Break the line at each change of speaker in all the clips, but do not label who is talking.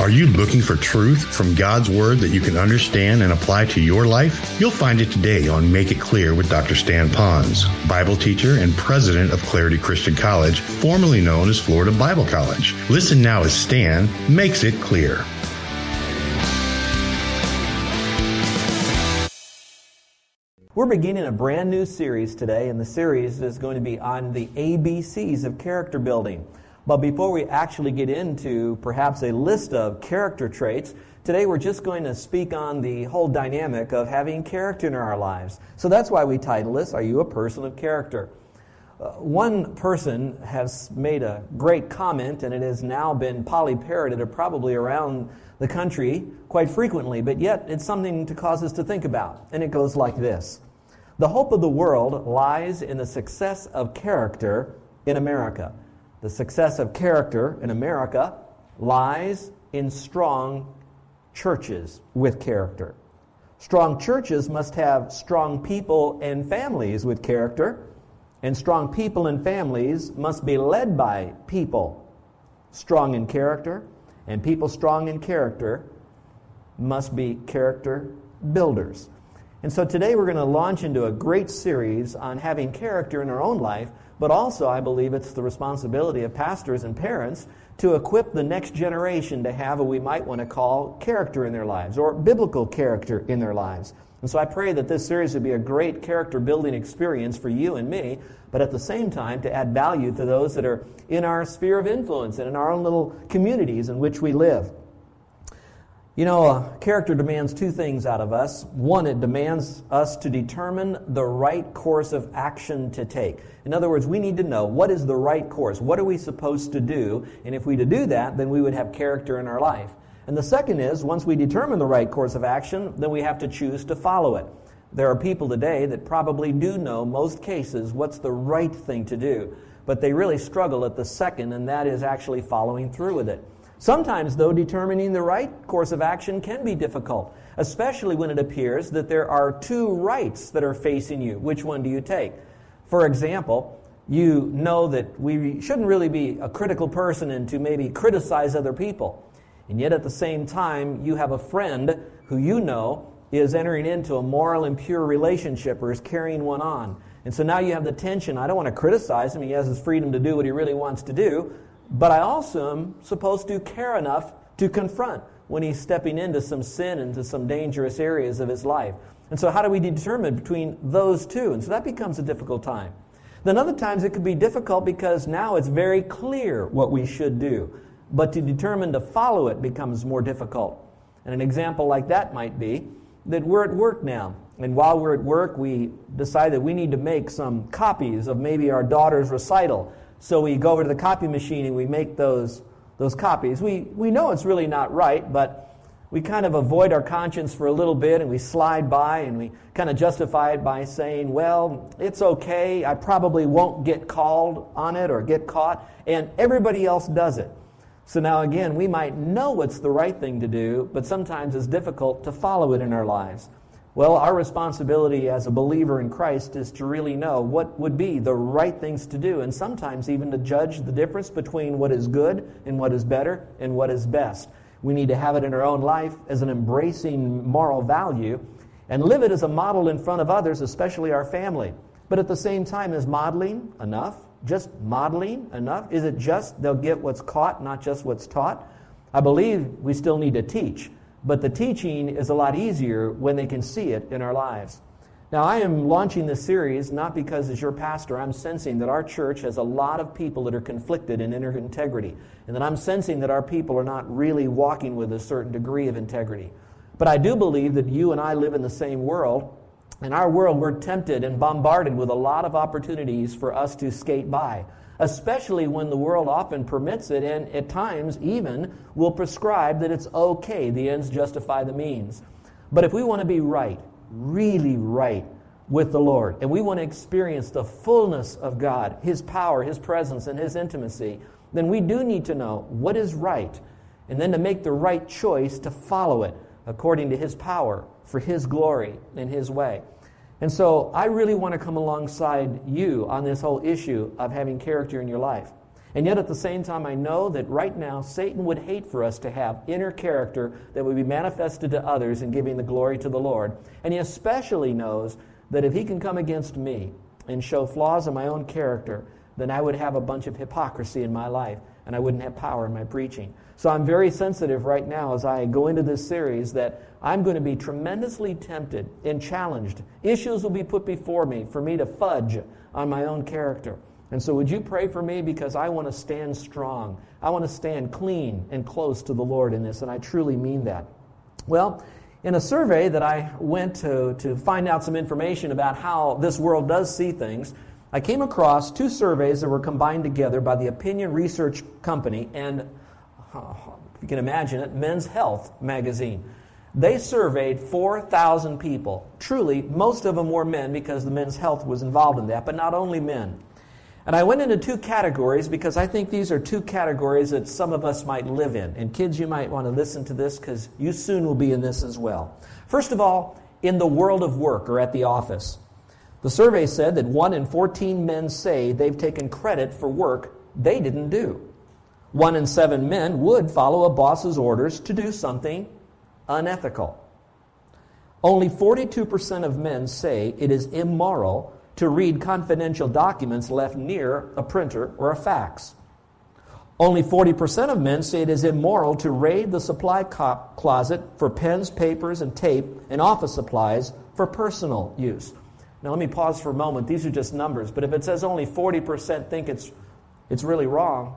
Are you looking for truth from God's Word that you can understand and apply to your life? You'll find it today on Make It Clear with Dr. Stan Ponz, Bible teacher and president of Clarity Christian College, formerly known as Florida Bible College. Listen now as Stan makes it clear.
We're beginning a brand new series today, and the series is going to be on the ABCs of character building. But before we actually get into perhaps a list of character traits, today we're just going to speak on the whole dynamic of having character in our lives. So that's why we title this, Are You a Person of Character? Uh, one person has made a great comment, and it has now been polyparroted probably around the country quite frequently, but yet it's something to cause us to think about. And it goes like this The hope of the world lies in the success of character in America. The success of character in America lies in strong churches with character. Strong churches must have strong people and families with character, and strong people and families must be led by people strong in character, and people strong in character must be character builders. And so today we're going to launch into a great series on having character in our own life but also, I believe it's the responsibility of pastors and parents to equip the next generation to have what we might want to call character in their lives or biblical character in their lives. And so I pray that this series would be a great character building experience for you and me, but at the same time to add value to those that are in our sphere of influence and in our own little communities in which we live. You know, character demands two things out of us. One, it demands us to determine the right course of action to take. In other words, we need to know what is the right course. What are we supposed to do? And if we to do that, then we would have character in our life. And the second is, once we determine the right course of action, then we have to choose to follow it. There are people today that probably do know most cases what's the right thing to do, but they really struggle at the second, and that is actually following through with it. Sometimes, though, determining the right course of action can be difficult, especially when it appears that there are two rights that are facing you. Which one do you take? For example, you know that we shouldn't really be a critical person and to maybe criticize other people. And yet, at the same time, you have a friend who you know is entering into a moral, impure relationship or is carrying one on. And so now you have the tension. I don't want to criticize him. He has his freedom to do what he really wants to do. But I also am supposed to care enough to confront when he's stepping into some sin, into some dangerous areas of his life. And so, how do we determine between those two? And so that becomes a difficult time. Then, other times, it could be difficult because now it's very clear what we should do. But to determine to follow it becomes more difficult. And an example like that might be that we're at work now. And while we're at work, we decide that we need to make some copies of maybe our daughter's recital. So we go over to the copy machine and we make those, those copies. We, we know it's really not right, but we kind of avoid our conscience for a little bit and we slide by and we kind of justify it by saying, well, it's okay. I probably won't get called on it or get caught. And everybody else does it. So now again, we might know what's the right thing to do, but sometimes it's difficult to follow it in our lives. Well, our responsibility as a believer in Christ is to really know what would be the right things to do, and sometimes even to judge the difference between what is good and what is better and what is best. We need to have it in our own life as an embracing moral value and live it as a model in front of others, especially our family. But at the same time, is modeling enough? Just modeling enough? Is it just they'll get what's caught, not just what's taught? I believe we still need to teach. But the teaching is a lot easier when they can see it in our lives. Now, I am launching this series not because, as your pastor, I'm sensing that our church has a lot of people that are conflicted in inner integrity, and that I'm sensing that our people are not really walking with a certain degree of integrity. But I do believe that you and I live in the same world. In our world, we're tempted and bombarded with a lot of opportunities for us to skate by especially when the world often permits it and at times even will prescribe that it's okay, the ends justify the means. But if we want to be right, really right with the Lord, and we want to experience the fullness of God, His power, His presence, and His intimacy, then we do need to know what is right, and then to make the right choice to follow it according to His power, for His glory, and His way. And so I really want to come alongside you on this whole issue of having character in your life. And yet at the same time, I know that right now Satan would hate for us to have inner character that would be manifested to others in giving the glory to the Lord. And he especially knows that if he can come against me and show flaws in my own character, then I would have a bunch of hypocrisy in my life and I wouldn't have power in my preaching. So I'm very sensitive right now as I go into this series that I'm going to be tremendously tempted and challenged. Issues will be put before me for me to fudge on my own character. And so, would you pray for me? Because I want to stand strong. I want to stand clean and close to the Lord in this, and I truly mean that. Well, in a survey that I went to, to find out some information about how this world does see things, I came across two surveys that were combined together by the Opinion Research Company and, uh, if you can imagine it, Men's Health magazine. They surveyed 4,000 people. Truly, most of them were men because the Men's Health was involved in that, but not only men. And I went into two categories because I think these are two categories that some of us might live in. And kids, you might want to listen to this because you soon will be in this as well. First of all, in the world of work or at the office. The survey said that 1 in 14 men say they've taken credit for work they didn't do. 1 in 7 men would follow a boss's orders to do something unethical. Only 42% of men say it is immoral to read confidential documents left near a printer or a fax. Only 40% of men say it is immoral to raid the supply closet for pens, papers, and tape and office supplies for personal use. Now, let me pause for a moment. These are just numbers, but if it says only 40% think it's, it's really wrong,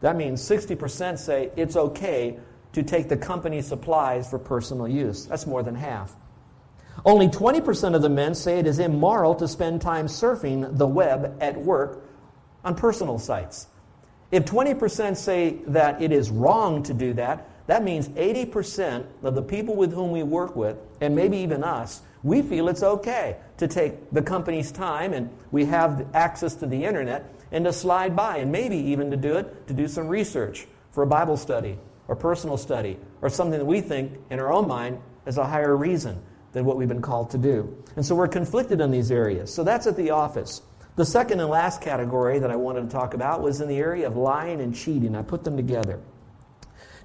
that means 60% say it's okay to take the company supplies for personal use. That's more than half. Only 20% of the men say it is immoral to spend time surfing the web at work on personal sites. If 20% say that it is wrong to do that, that means 80% of the people with whom we work with, and maybe even us, we feel it's okay to take the company's time and we have access to the internet and to slide by and maybe even to do it to do some research for a Bible study or personal study or something that we think in our own mind is a higher reason than what we've been called to do. And so we're conflicted in these areas. So that's at the office. The second and last category that I wanted to talk about was in the area of lying and cheating. I put them together.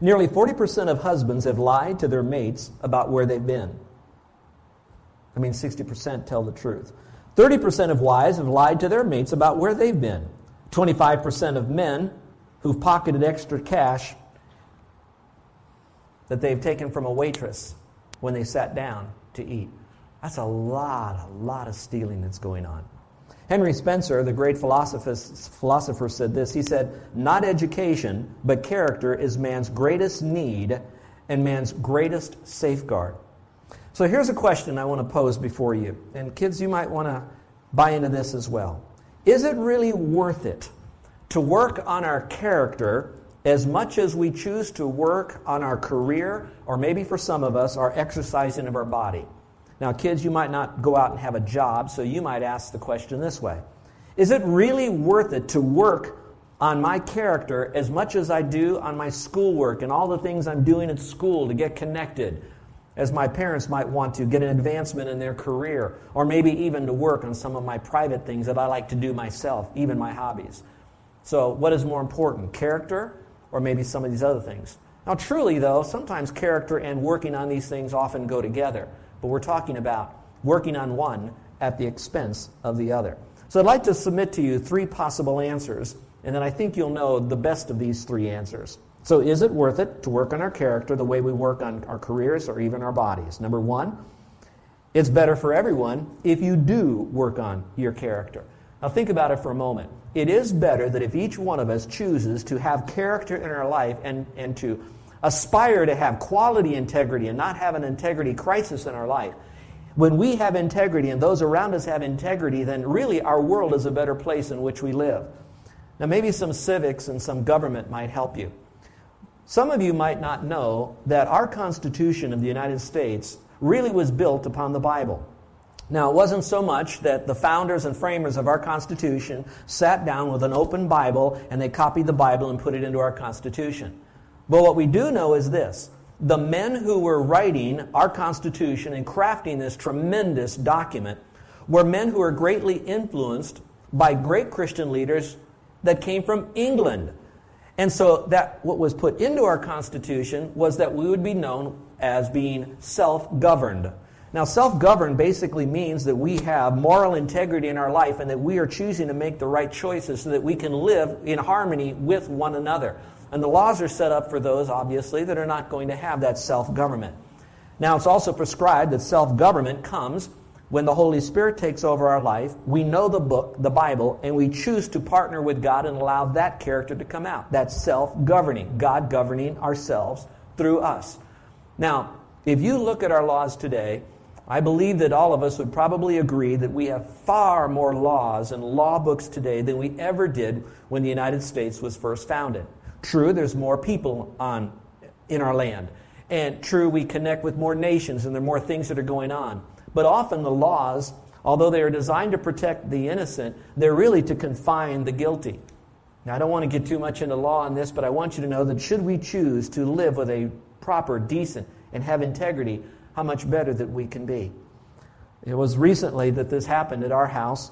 Nearly 40% of husbands have lied to their mates about where they've been. I mean, 60% tell the truth. 30% of wives have lied to their mates about where they've been. 25% of men who've pocketed extra cash that they've taken from a waitress when they sat down to eat. That's a lot, a lot of stealing that's going on. Henry Spencer, the great philosopher, said this. He said, Not education, but character is man's greatest need and man's greatest safeguard. So here's a question I want to pose before you. And kids, you might want to buy into this as well. Is it really worth it to work on our character as much as we choose to work on our career, or maybe for some of us, our exercising of our body. Now, kids, you might not go out and have a job, so you might ask the question this way Is it really worth it to work on my character as much as I do on my schoolwork and all the things I'm doing at school to get connected? As my parents might want to get an advancement in their career, or maybe even to work on some of my private things that I like to do myself, even my hobbies. So, what is more important, character or maybe some of these other things. Now, truly, though, sometimes character and working on these things often go together, but we're talking about working on one at the expense of the other. So, I'd like to submit to you three possible answers, and then I think you'll know the best of these three answers. So, is it worth it to work on our character the way we work on our careers or even our bodies? Number one, it's better for everyone if you do work on your character. Now, think about it for a moment it is better that if each one of us chooses to have character in our life and, and to aspire to have quality integrity and not have an integrity crisis in our life, when we have integrity and those around us have integrity, then really our world is a better place in which we live. Now, maybe some civics and some government might help you. Some of you might not know that our Constitution of the United States really was built upon the Bible. Now, it wasn't so much that the founders and framers of our Constitution sat down with an open Bible and they copied the Bible and put it into our Constitution. But what we do know is this the men who were writing our Constitution and crafting this tremendous document were men who were greatly influenced by great Christian leaders that came from England. And so that what was put into our Constitution was that we would be known as being self-governed. Now, self-governed basically means that we have moral integrity in our life and that we are choosing to make the right choices so that we can live in harmony with one another. And the laws are set up for those, obviously, that are not going to have that self-government. Now, it's also prescribed that self-government comes when the Holy Spirit takes over our life, we know the book, the Bible, and we choose to partner with God and allow that character to come out. That's self governing, God governing ourselves through us. Now, if you look at our laws today, I believe that all of us would probably agree that we have far more laws and law books today than we ever did when the United States was first founded. True, there's more people on, in our land. And true, we connect with more nations and there are more things that are going on. But often the laws, although they are designed to protect the innocent, they're really to confine the guilty. Now, I don't want to get too much into law on this, but I want you to know that should we choose to live with a proper, decent, and have integrity, how much better that we can be. It was recently that this happened at our house.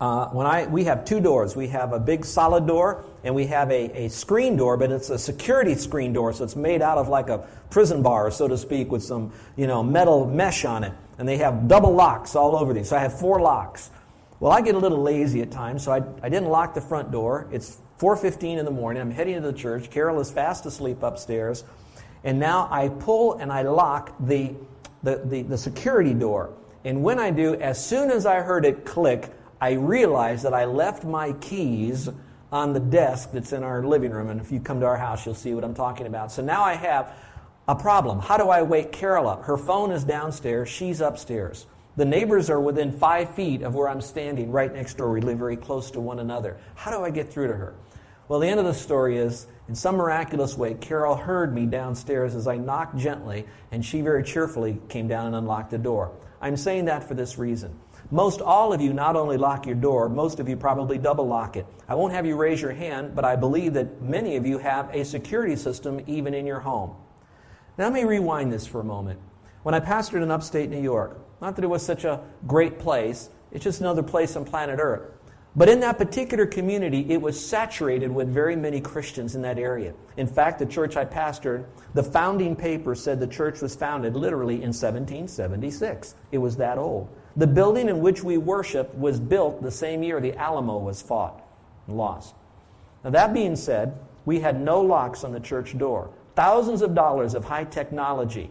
Uh, when I, we have two doors. We have a big solid door and we have a, a screen door, but it's a security screen door, so it's made out of like a prison bar, so to speak, with some you know metal mesh on it and they have double locks all over these. So I have four locks. Well, I get a little lazy at times, so I, I didn't lock the front door. It's 4.15 in the morning. I'm heading to the church. Carol is fast asleep upstairs. And now I pull and I lock the, the, the, the security door. And when I do, as soon as I heard it click, I realized that I left my keys on the desk that's in our living room. And if you come to our house, you'll see what I'm talking about. So now I have a problem. How do I wake Carol up? Her phone is downstairs, she's upstairs. The neighbors are within five feet of where I'm standing, right next door. We live very close to one another. How do I get through to her? Well, the end of the story is, in some miraculous way, Carol heard me downstairs as I knocked gently, and she very cheerfully came down and unlocked the door. I'm saying that for this reason. Most all of you not only lock your door, most of you probably double lock it. I won't have you raise your hand, but I believe that many of you have a security system even in your home. Now, let me rewind this for a moment. When I pastored in upstate New York, not that it was such a great place, it's just another place on planet Earth. But in that particular community, it was saturated with very many Christians in that area. In fact, the church I pastored, the founding paper said the church was founded literally in 1776. It was that old. The building in which we worship was built the same year the Alamo was fought and lost. Now, that being said, we had no locks on the church door thousands of dollars of high technology.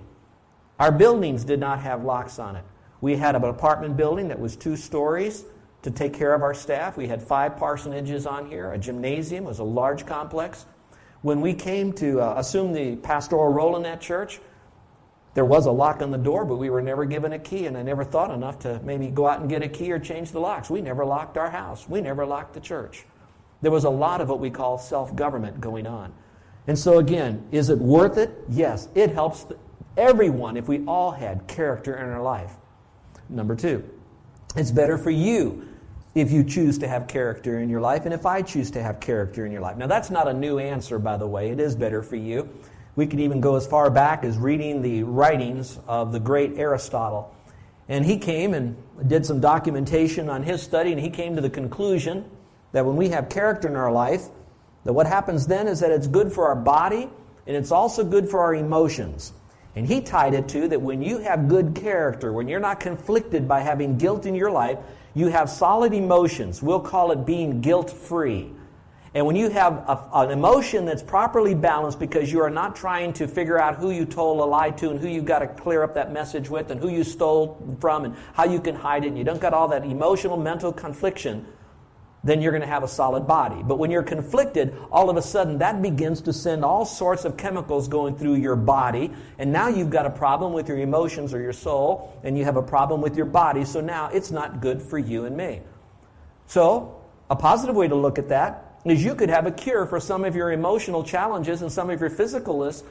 Our buildings did not have locks on it. We had an apartment building that was two stories to take care of our staff. We had five parsonages on here. A gymnasium was a large complex. When we came to uh, assume the pastoral role in that church, there was a lock on the door, but we were never given a key, and I never thought enough to maybe go out and get a key or change the locks. We never locked our house. We never locked the church. There was a lot of what we call self government going on. And so, again, is it worth it? Yes, it helps everyone if we all had character in our life. Number two, it's better for you if you choose to have character in your life and if I choose to have character in your life. Now, that's not a new answer, by the way. It is better for you. We could even go as far back as reading the writings of the great Aristotle. And he came and did some documentation on his study, and he came to the conclusion that when we have character in our life, that what happens then is that it's good for our body and it's also good for our emotions. And he tied it to that when you have good character, when you're not conflicted by having guilt in your life, you have solid emotions. We'll call it being guilt free. And when you have a, an emotion that's properly balanced because you are not trying to figure out who you told a lie to and who you've got to clear up that message with and who you stole from and how you can hide it, and you don't got all that emotional, mental confliction, then you're going to have a solid body. But when you're conflicted, all of a sudden that begins to send all sorts of chemicals going through your body. And now you've got a problem with your emotions or your soul, and you have a problem with your body. So now it's not good for you and me. So, a positive way to look at that is you could have a cure for some of your emotional challenges and some of your physicalness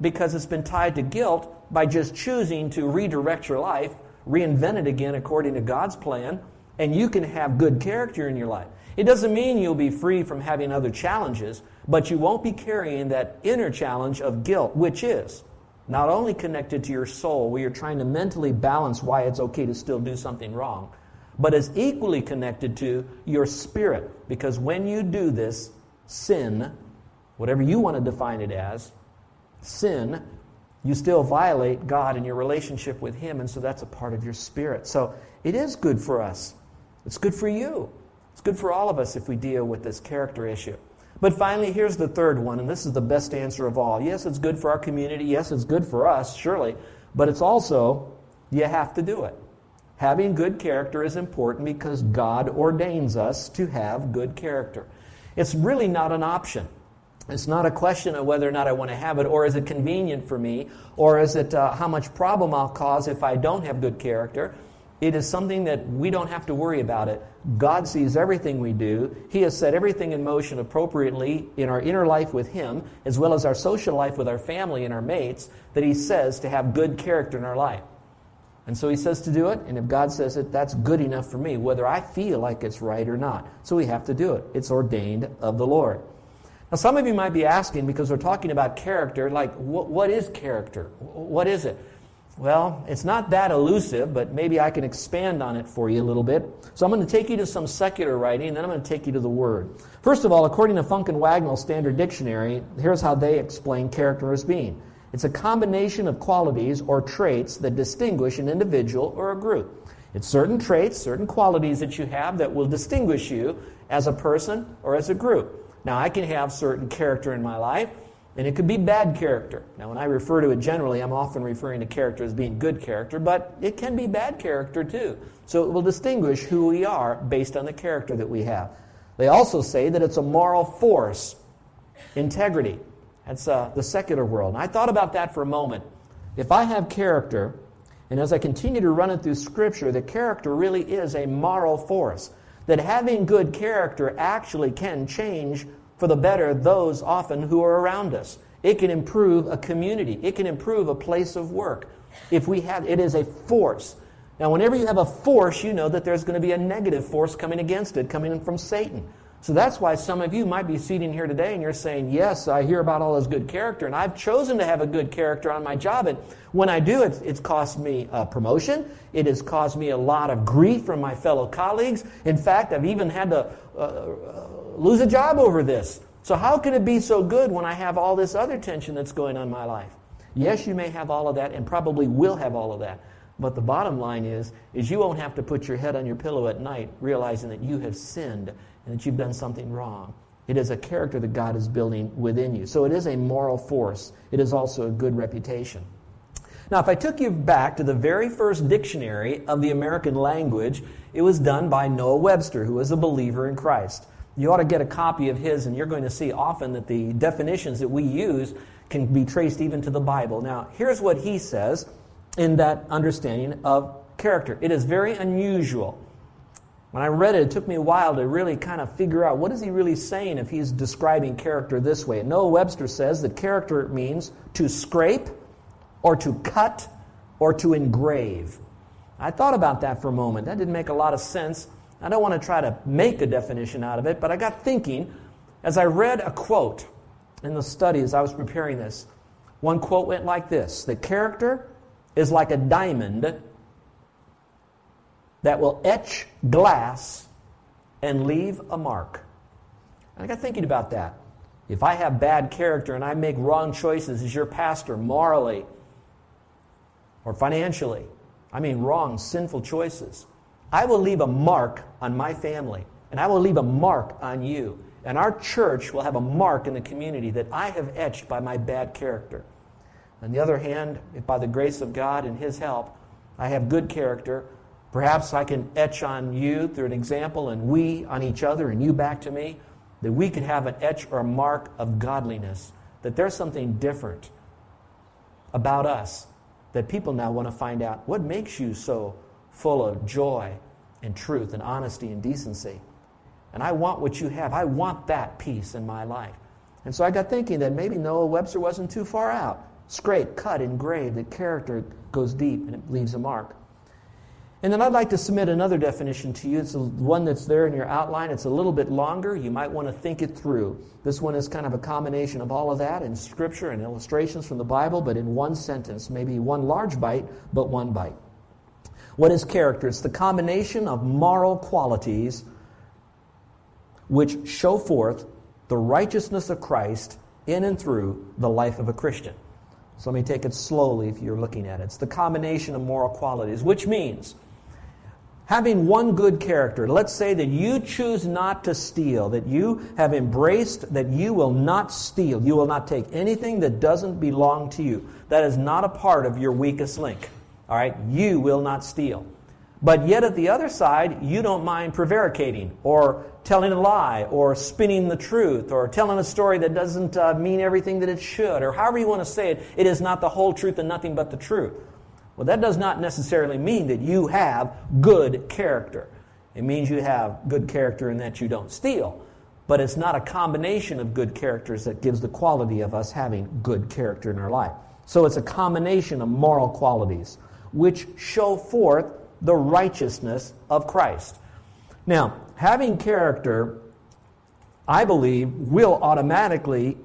because it's been tied to guilt by just choosing to redirect your life, reinvent it again according to God's plan and you can have good character in your life. It doesn't mean you'll be free from having other challenges, but you won't be carrying that inner challenge of guilt, which is not only connected to your soul, where you're trying to mentally balance why it's okay to still do something wrong, but is equally connected to your spirit. Because when you do this, sin, whatever you want to define it as, sin, you still violate God and your relationship with Him, and so that's a part of your spirit. So it is good for us. It's good for you. It's good for all of us if we deal with this character issue. But finally, here's the third one, and this is the best answer of all. Yes, it's good for our community. Yes, it's good for us, surely. But it's also, you have to do it. Having good character is important because God ordains us to have good character. It's really not an option. It's not a question of whether or not I want to have it, or is it convenient for me, or is it uh, how much problem I'll cause if I don't have good character. It is something that we don't have to worry about it. God sees everything we do. He has set everything in motion appropriately in our inner life with Him, as well as our social life with our family and our mates, that He says to have good character in our life. And so He says to do it, and if God says it, that's good enough for me, whether I feel like it's right or not. So we have to do it. It's ordained of the Lord. Now, some of you might be asking, because we're talking about character, like, what, what is character? What is it? Well, it's not that elusive, but maybe I can expand on it for you a little bit. So I'm going to take you to some secular writing, and then I'm going to take you to the Word. First of all, according to Funk and Wagnall Standard Dictionary, here's how they explain character as being. It's a combination of qualities or traits that distinguish an individual or a group. It's certain traits, certain qualities that you have that will distinguish you as a person or as a group. Now, I can have certain character in my life, and it could be bad character. Now, when I refer to it generally, I'm often referring to character as being good character, but it can be bad character too. So it will distinguish who we are based on the character that we have. They also say that it's a moral force, integrity. That's uh, the secular world. And I thought about that for a moment. If I have character, and as I continue to run it through Scripture, the character really is a moral force that having good character actually can change for the better those often who are around us. It can improve a community. It can improve a place of work. If we have, it is a force. Now, whenever you have a force, you know that there's going to be a negative force coming against it, coming from Satan. So that's why some of you might be sitting here today and you're saying, Yes, I hear about all this good character, and I've chosen to have a good character on my job. And when I do, it's, it's cost me a promotion. It has caused me a lot of grief from my fellow colleagues. In fact, I've even had to uh, uh, lose a job over this. So, how can it be so good when I have all this other tension that's going on in my life? Yes, you may have all of that and probably will have all of that. But the bottom line is, is you won't have to put your head on your pillow at night realizing that you have sinned and that you've done something wrong. It is a character that God is building within you. So it is a moral force. It is also a good reputation. Now, if I took you back to the very first dictionary of the American language, it was done by Noah Webster, who was a believer in Christ. You ought to get a copy of his, and you're going to see often that the definitions that we use can be traced even to the Bible. Now, here's what he says in that understanding of character it is very unusual when I read it, it took me a while to really kind of figure out what is he really saying if he's describing character this way. Noah Webster says that character means to scrape or to cut or to engrave. I thought about that for a moment. That didn't make a lot of sense. I don't want to try to make a definition out of it, but I got thinking as I read a quote in the study as I was preparing this. One quote went like this The character is like a diamond that will etch glass and leave a mark. I got thinking about that. If I have bad character and I make wrong choices as your pastor morally or financially, I mean wrong, sinful choices, I will leave a mark on my family and I will leave a mark on you. And our church will have a mark in the community that I have etched by my bad character. On the other hand, if by the grace of God and His help, I have good character, Perhaps I can etch on you through an example and we on each other and you back to me, that we could have an etch or a mark of godliness, that there's something different about us that people now want to find out what makes you so full of joy and truth and honesty and decency. And I want what you have. I want that peace in my life. And so I got thinking that maybe Noah Webster wasn't too far out. Scrape, cut, engrave, that character goes deep and it leaves a mark. And then I'd like to submit another definition to you. It's the one that's there in your outline. It's a little bit longer. You might want to think it through. This one is kind of a combination of all of that in scripture and illustrations from the Bible, but in one sentence, maybe one large bite, but one bite. What is character? It's the combination of moral qualities which show forth the righteousness of Christ in and through the life of a Christian. So let me take it slowly if you're looking at it. It's the combination of moral qualities, which means having one good character. Let's say that you choose not to steal, that you have embraced that you will not steal. You will not take anything that doesn't belong to you. That is not a part of your weakest link. All right? You will not steal. But yet at the other side, you don't mind prevaricating or telling a lie or spinning the truth or telling a story that doesn't uh, mean everything that it should or however you want to say it, it is not the whole truth and nothing but the truth. Well, that does not necessarily mean that you have good character. It means you have good character in that you don't steal. But it's not a combination of good characters that gives the quality of us having good character in our life. So it's a combination of moral qualities which show forth the righteousness of Christ. Now, having character, I believe, will automatically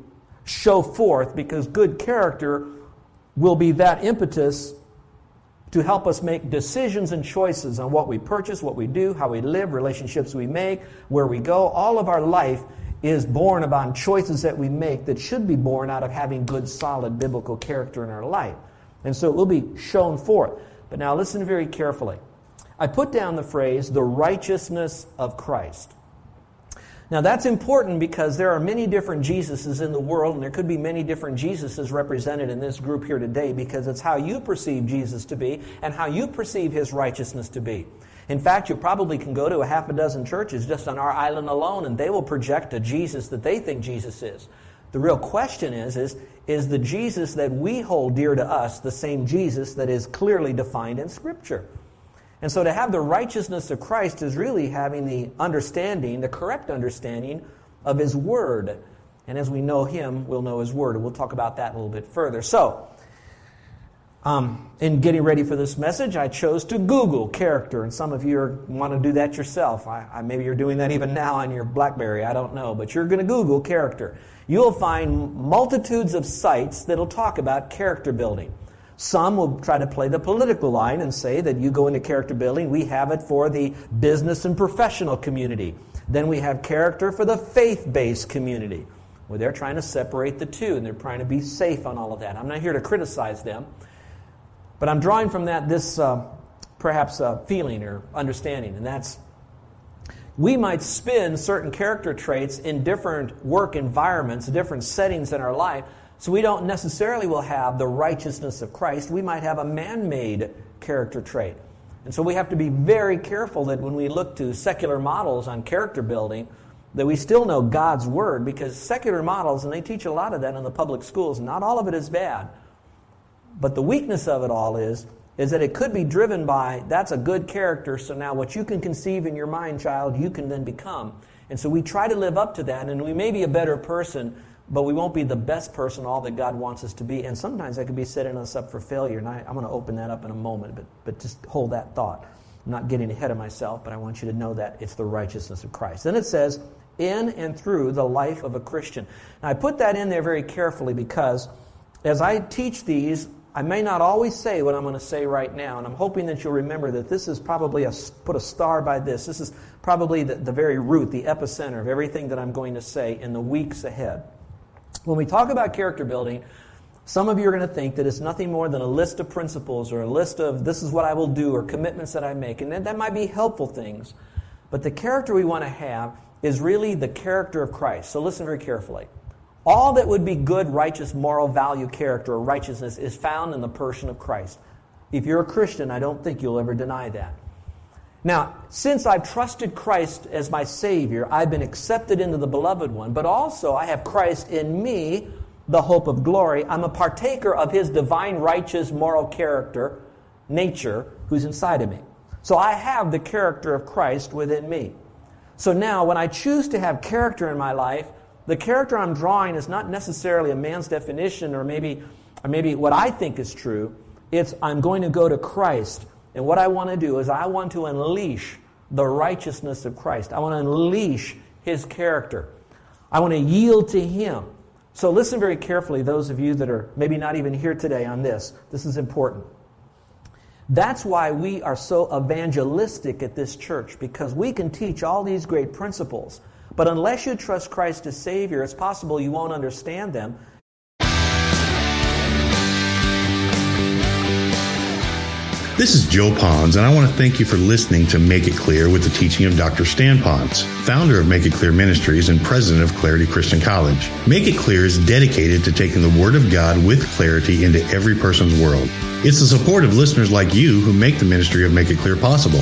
show forth because good character will be that impetus to help us make decisions and choices on what we purchase, what we do, how we live, relationships we make, where we go. All of our life is born upon choices that we make that should be born out of having good, solid biblical character in our life. And so it will be shown forth. But now listen very carefully. I put down the phrase, the righteousness of Christ. Now that's important because there are many different Jesuses in the world, and there could be many different Jesuses represented in this group here today because it's how you perceive Jesus to be and how you perceive his righteousness to be. In fact, you probably can go to a half a dozen churches just on our island alone, and they will project a Jesus that they think Jesus is. The real question is, is, is the Jesus that we hold dear to us the same Jesus that is clearly defined in Scripture? And so to have the righteousness of Christ is really having the understanding, the correct understanding of His Word. And as we know Him, we'll know His Word. And we'll talk about that a little bit further. So, um, in getting ready for this message, I chose to Google character. And some of you are, want to do that yourself. I, I, maybe you're doing that even now on your Blackberry. I don't know. But you're going to Google character. You'll find multitudes of sites that'll talk about character building. Some will try to play the political line and say that you go into character building, we have it for the business and professional community. Then we have character for the faith based community. Well, they're trying to separate the two and they're trying to be safe on all of that. I'm not here to criticize them, but I'm drawing from that this uh, perhaps uh, feeling or understanding, and that's we might spin certain character traits in different work environments, different settings in our life, so we don't necessarily will have the righteousness of Christ. We might have a man-made character trait. And so we have to be very careful that when we look to secular models on character building, that we still know God's word because secular models, and they teach a lot of that in the public schools, not all of it is bad. But the weakness of it all is, is that it could be driven by that's a good character, so now what you can conceive in your mind, child, you can then become. And so we try to live up to that, and we may be a better person but we won't be the best person, all that God wants us to be. And sometimes that could be setting us up for failure. And I, am going to open that up in a moment, but, but just hold that thought. I'm not getting ahead of myself, but I want you to know that it's the righteousness of Christ. Then it says, in and through the life of a Christian. Now, I put that in there very carefully because as I teach these, I may not always say what I'm going to say right now, and I'm hoping that you'll remember that this is probably a put a star by this. This is probably the, the very root, the epicenter of everything that I'm going to say in the weeks ahead. When we talk about character building, some of you are going to think that it's nothing more than a list of principles or a list of this is what I will do or commitments that I make. And that, that might be helpful things. But the character we want to have is really the character of Christ. So listen very carefully. All that would be good, righteous, moral value, character, or righteousness is found in the person of Christ. If you're a Christian, I don't think you'll ever deny that. Now, since I've trusted Christ as my Savior, I've been accepted into the beloved one, but also I have Christ in me, the hope of glory. I'm a partaker of His divine, righteous, moral character, nature, who's inside of me. So I have the character of Christ within me. So now, when I choose to have character in my life, the character I'm drawing is not necessarily a man's definition or maybe, or maybe what I think is true. It's I'm going to go to Christ and what I want to do is I want to unleash the righteousness of Christ. I want to unleash his character. I want to yield to him. So listen very carefully, those of you that are maybe not even here today on this. This is important. That's why we are so evangelistic at this church, because we can teach all these great principles. But unless you trust Christ as Savior, it's possible you won't understand them.
This is Joe Ponz, and I want to thank you for listening to Make It Clear with the teaching of Dr. Stan Ponz, founder of Make It Clear Ministries and president of Clarity Christian College. Make It Clear is dedicated to taking the Word of God with clarity into every person's world. It's the support of listeners like you who make the ministry of Make It Clear possible.